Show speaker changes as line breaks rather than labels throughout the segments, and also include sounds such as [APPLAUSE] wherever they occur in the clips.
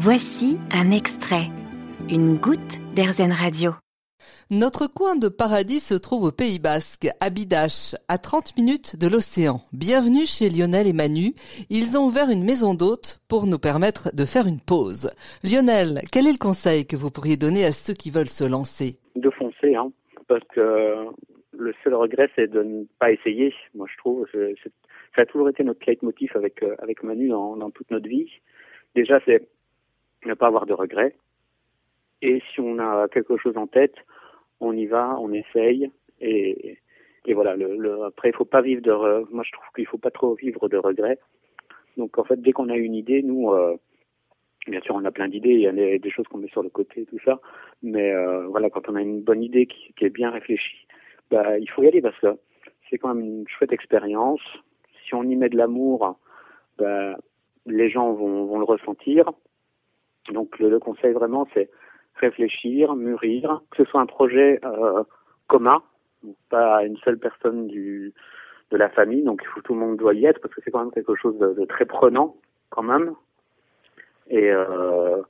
Voici un extrait, une goutte d'Airzen Radio.
Notre coin de paradis se trouve au Pays Basque, à Bidache, à 30 minutes de l'océan. Bienvenue chez Lionel et Manu. Ils ont ouvert une maison d'hôtes pour nous permettre de faire une pause. Lionel, quel est le conseil que vous pourriez donner à ceux qui veulent se lancer?
De foncer, hein, parce que le seul regret, c'est de ne pas essayer. Moi, je trouve, ça a toujours été notre leitmotiv avec euh, avec Manu dans, dans toute notre vie. Déjà, c'est ne pas avoir de regrets. Et si on a quelque chose en tête, on y va, on essaye et, et voilà. Après, il faut pas vivre de. Moi, je trouve qu'il faut pas trop vivre de regrets. Donc, en fait, dès qu'on a une idée, nous, euh, bien sûr, on a plein d'idées. Il y a des, choses qu'on met sur le côté, tout ça. Mais euh, voilà, quand on a une bonne idée qui, qui est bien réfléchie, bah, il faut y aller parce que c'est quand même une chouette expérience. Si on y met de l'amour, bah, les gens vont, vont le ressentir. Donc, le, conseil vraiment, c'est réfléchir, mûrir, que ce soit un projet euh, commun, pas une seule personne du, de la famille, donc il faut tout le monde doit y être parce que c'est quand même quelque chose de, de, très prenant quand même. Et euh,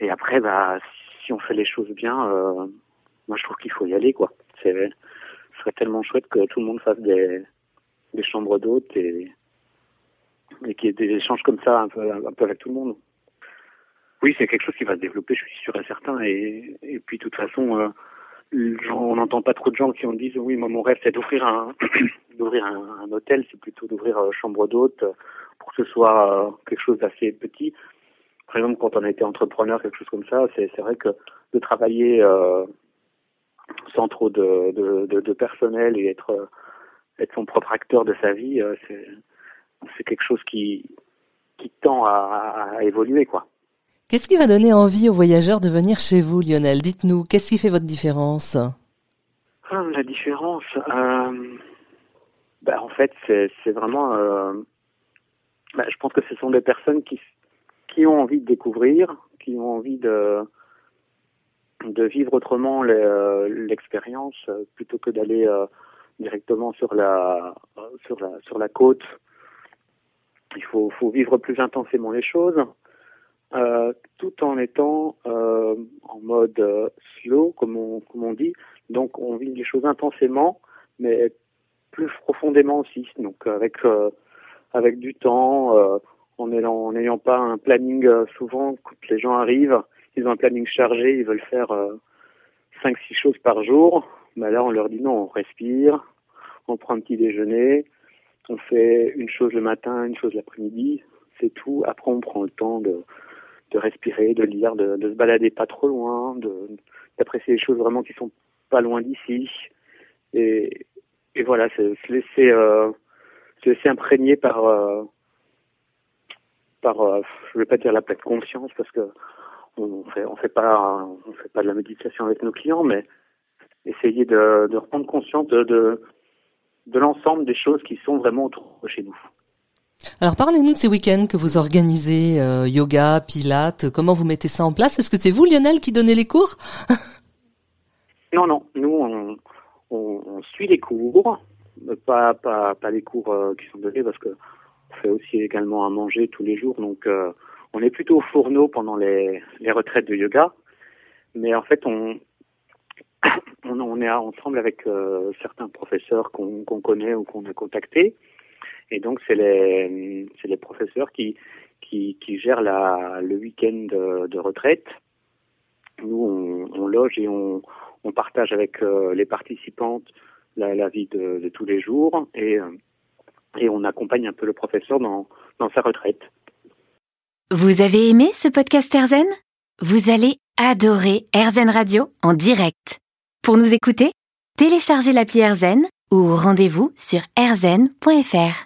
et après, bah, si on fait les choses bien, euh, moi je trouve qu'il faut y aller quoi. C'est, ce serait tellement chouette que tout le monde fasse des, des chambres d'hôtes et et qu'il y ait des échanges comme ça un peu, un peu avec tout le monde. Oui, c'est quelque chose qui va se développer, je suis sûr et certain. Et, puis, de toute façon, euh, on n'entend pas trop de gens qui ont dit oui, moi, mon rêve, c'est d'ouvrir un, [CLEARS THROAT] d'ouvrir un, hôtel, c'est plutôt d'ouvrir euh, chambre d'hôte euh, pour que ce soit euh, quelque chose d'assez petit. Par exemple, quand on a été entrepreneur, quelque chose comme ça, c'est, vrai que de travailler sans trop de, personnel et être, son propre acteur de sa vie, c'est, quelque chose qui, qui tend à, à évoluer, quoi.
Qu'est-ce qui va donner envie aux voyageurs de venir chez vous, Lionel? Dites-nous, qu'est-ce qui fait votre différence?
Ah, La différence, euh, bah, en fait, c'est, vraiment... Euh, bah, je pense que ce sont des personnes qui, qui ont envie de découvrir, qui ont envie de, de vivre autrement euh, l'expérience, plutôt que d'aller directement sur la, sur, la, sur la côte. Il faut vivre plus intensément les choses. Euh, tout en étant euh, en mode euh, slow, comme on, dit. Donc on vit les choses intensément, mais plus profondément aussi. Donc avec avec du temps, en n'ayant pas un planning souvent quand les gens arrivent, ils ont un planning chargé, ils veulent faire cinq six choses par jour. Ben là on leur dit non, on respire, on prend un petit déjeuner, on fait une chose le matin, une chose l'après-midi, c'est tout. Après on prend le temps de de respirer, de lire, de, de, se balader pas trop loin, d'apprécier les choses vraiment qui sont pas loin d'ici. Et, et voilà, se, se laisser euh, se laisser imprégner par euh, par euh, je vais pas dire la pleine conscience parce que on fait on fait pas on fait pas de la méditation avec nos clients, mais essayer de, de reprendre conscience de, de, de l'ensemble des choses qui sont vraiment autour chez nous.
Alors parlez-nous de ces week-ends que vous organisez, euh, yoga, pilates, comment vous mettez ça en place? Est-ce que c'est vous Lionel qui donnez les cours? [LAUGHS]
Non, non, nous on, suit les cours, pas, pas, les cours euh, qui sont donnés parce que on fait aussi également à manger tous les jours, donc euh, on est plutôt au fourneau pendant les, les retraites de yoga, mais en fait on, [COUGHS] on, est ensemble avec certains professeurs qu'on connaît ou qu'on a contactés et donc, c'est les, les professeurs qui, qui, gèrent le week-end de, retraite. Nous, on, loge et on, on partage avec euh, les participantes la, vie de, de, tous les jours et, euh, et on accompagne un peu le professeur dans, dans sa retraite.
Vous avez aimé ce podcast Erzen? Vous allez adorer Erzen Radio en direct. Pour nous écouter, téléchargez l'appli Erzen ou rendez-vous sur erzen.fr.